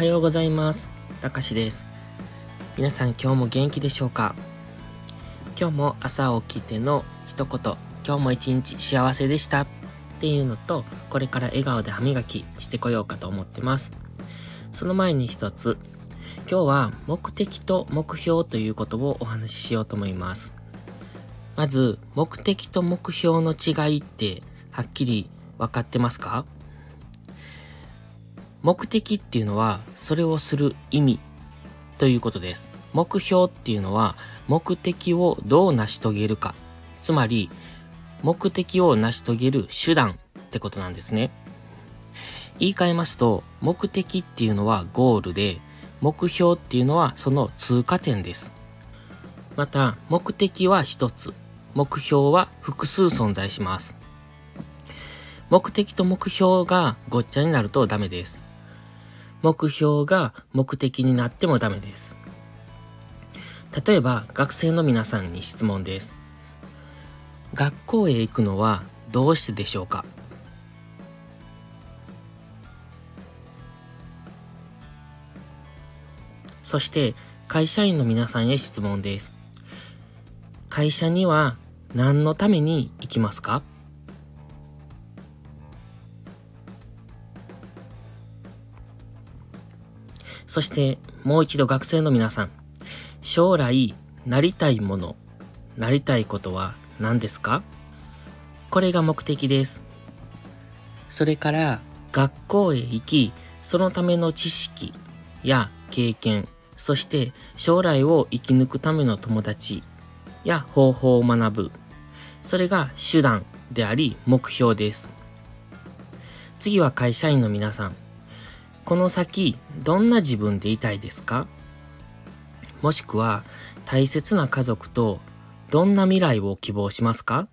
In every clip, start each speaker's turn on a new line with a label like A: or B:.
A: はようございます。たかしです。皆さん今日も元気でしょうか？今日も朝起きての一言、今日も一日幸せでしたっていうのと、これから笑顔で歯磨きしてこようかと思ってます。その前に一つ、今日は目的と目標ということをお話ししようと思います。まず、目的と目標の違いってはっきり分かってますか？目的っていうのは、それをする意味ということです。目標っていうのは、目的をどう成し遂げるか。つまり、目的を成し遂げる手段ってことなんですね。言い換えますと、目的っていうのはゴールで、目標っていうのはその通過点です。また、目的は一つ、目標は複数存在します。目的と目標がごっちゃになるとダメです。目標が目的になってもダメです。例えば、学生の皆さんに質問です。学校へ行くのはどうしてでしょうか？そして、会社員の皆さんへ質問です。会社には何のために行きますか？そして、もう一度学生の皆さん。将来、なりたいもの、なりたいことは何ですか？これが目的です。それから、学校へ行き、そのための知識や経験、そして将来を生き抜くための友達や方法を学ぶ。それが手段であり目標です。次は会社員の皆さん。この先、どんな自分でいたいですか？もしくは、大切な家族とどんな未来を希望しますか？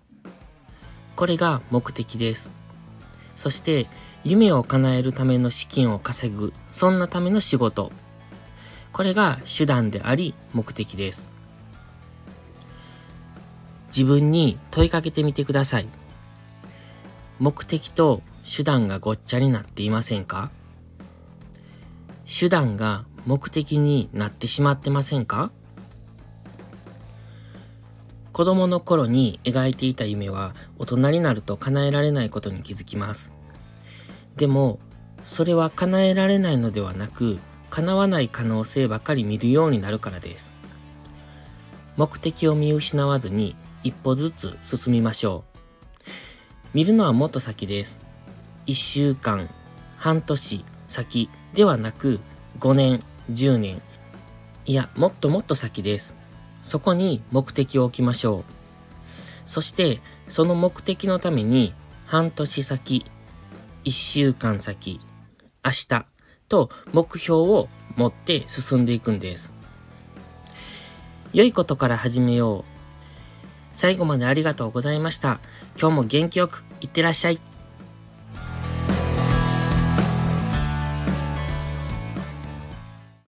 A: これが目的です。そして、夢を叶えるための資金を稼ぐ、そんなための仕事。これが手段であり目的です。自分に問いかけてみてください。目的と手段がごっちゃになっていませんか？手段が目的になってしまってませんか？子供の頃に描いていた夢は大人になると叶えられないことに気づきます。でも、それは叶えられないのではなく、叶わない可能性ばかり見るようになるからです。目的を見失わずに一歩ずつ進みましょう。見るのはもっと先です。一週間、半年先ではなく5年、10年、いや、もっともっと先です。そこに目的を置きましょう。そして、その目的のために半年先、一週間先、明日と目標を持って進んでいくんです。良いことから始めよう。最後までありがとうございました。今日も元気よくいってらっしゃい。